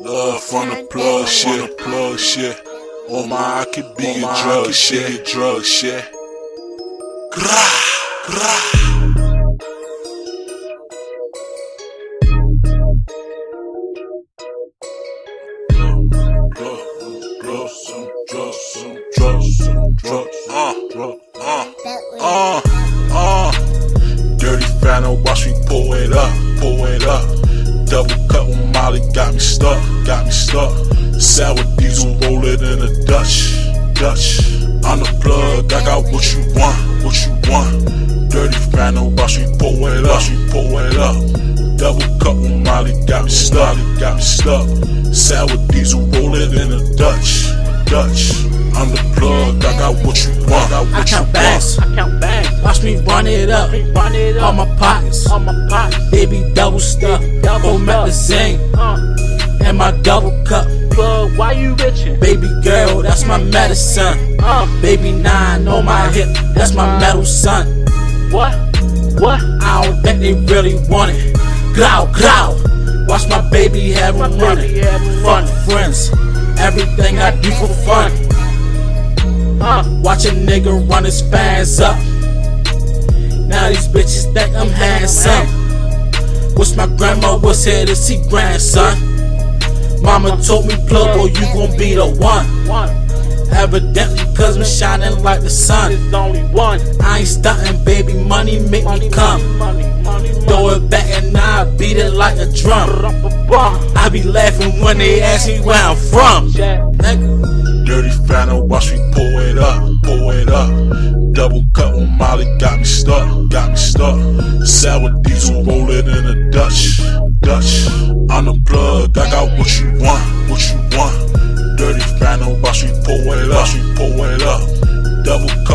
Love from the plug shit, the plug shit. Oh my, I could be a drug shit, a drug shit. Gra, gra. Drugs, some drugs, some drugs, some drugs, uh, drugs, uh, uh, uh. Dirty Fano, watch me pull it up, pull it up. Double Molly, got me stuck, got me stuck. Sour diesel, roll it in a Dutch, Dutch. I'm the plug, I got what you want, what you want. Dirty Fano, watch me pull it up, watch me pull it up. Double cut with Molly, got me stuck, got me stuck. Sour diesel, roll it run it up. Run it All up. my pockets, On my pockets. baby double stuff, Double zing, Uh, and my double cup. plug, why you bitchin'? Baby girl, that's my medicine. Uh, Baby nine on my hip, that's my metal son. what? What? I don't think they really want it. Growl, growl. Watch my baby have him running. him friends, everything I do for fun. Uh, Watch a nigga run his fans up. Now these bitches think I'm handsome. Wish my grandma was here to see grandson. Mama told me, plug, boy, you gon' be the one. Evidently, cause we shining like the sun. Only one. I ain't stunting, baby, money make me come. Throw it back and I beat it like a drum. I be laughing when they ask me where I'm from. Nigga, Molly, got me stuck, got me stuck. Sour diesel, roll it in a Dutch, Dutch. I'm the plug, I got what you want, what you want. Dirty Fano, watch me pull it up, watch me pull it up. Double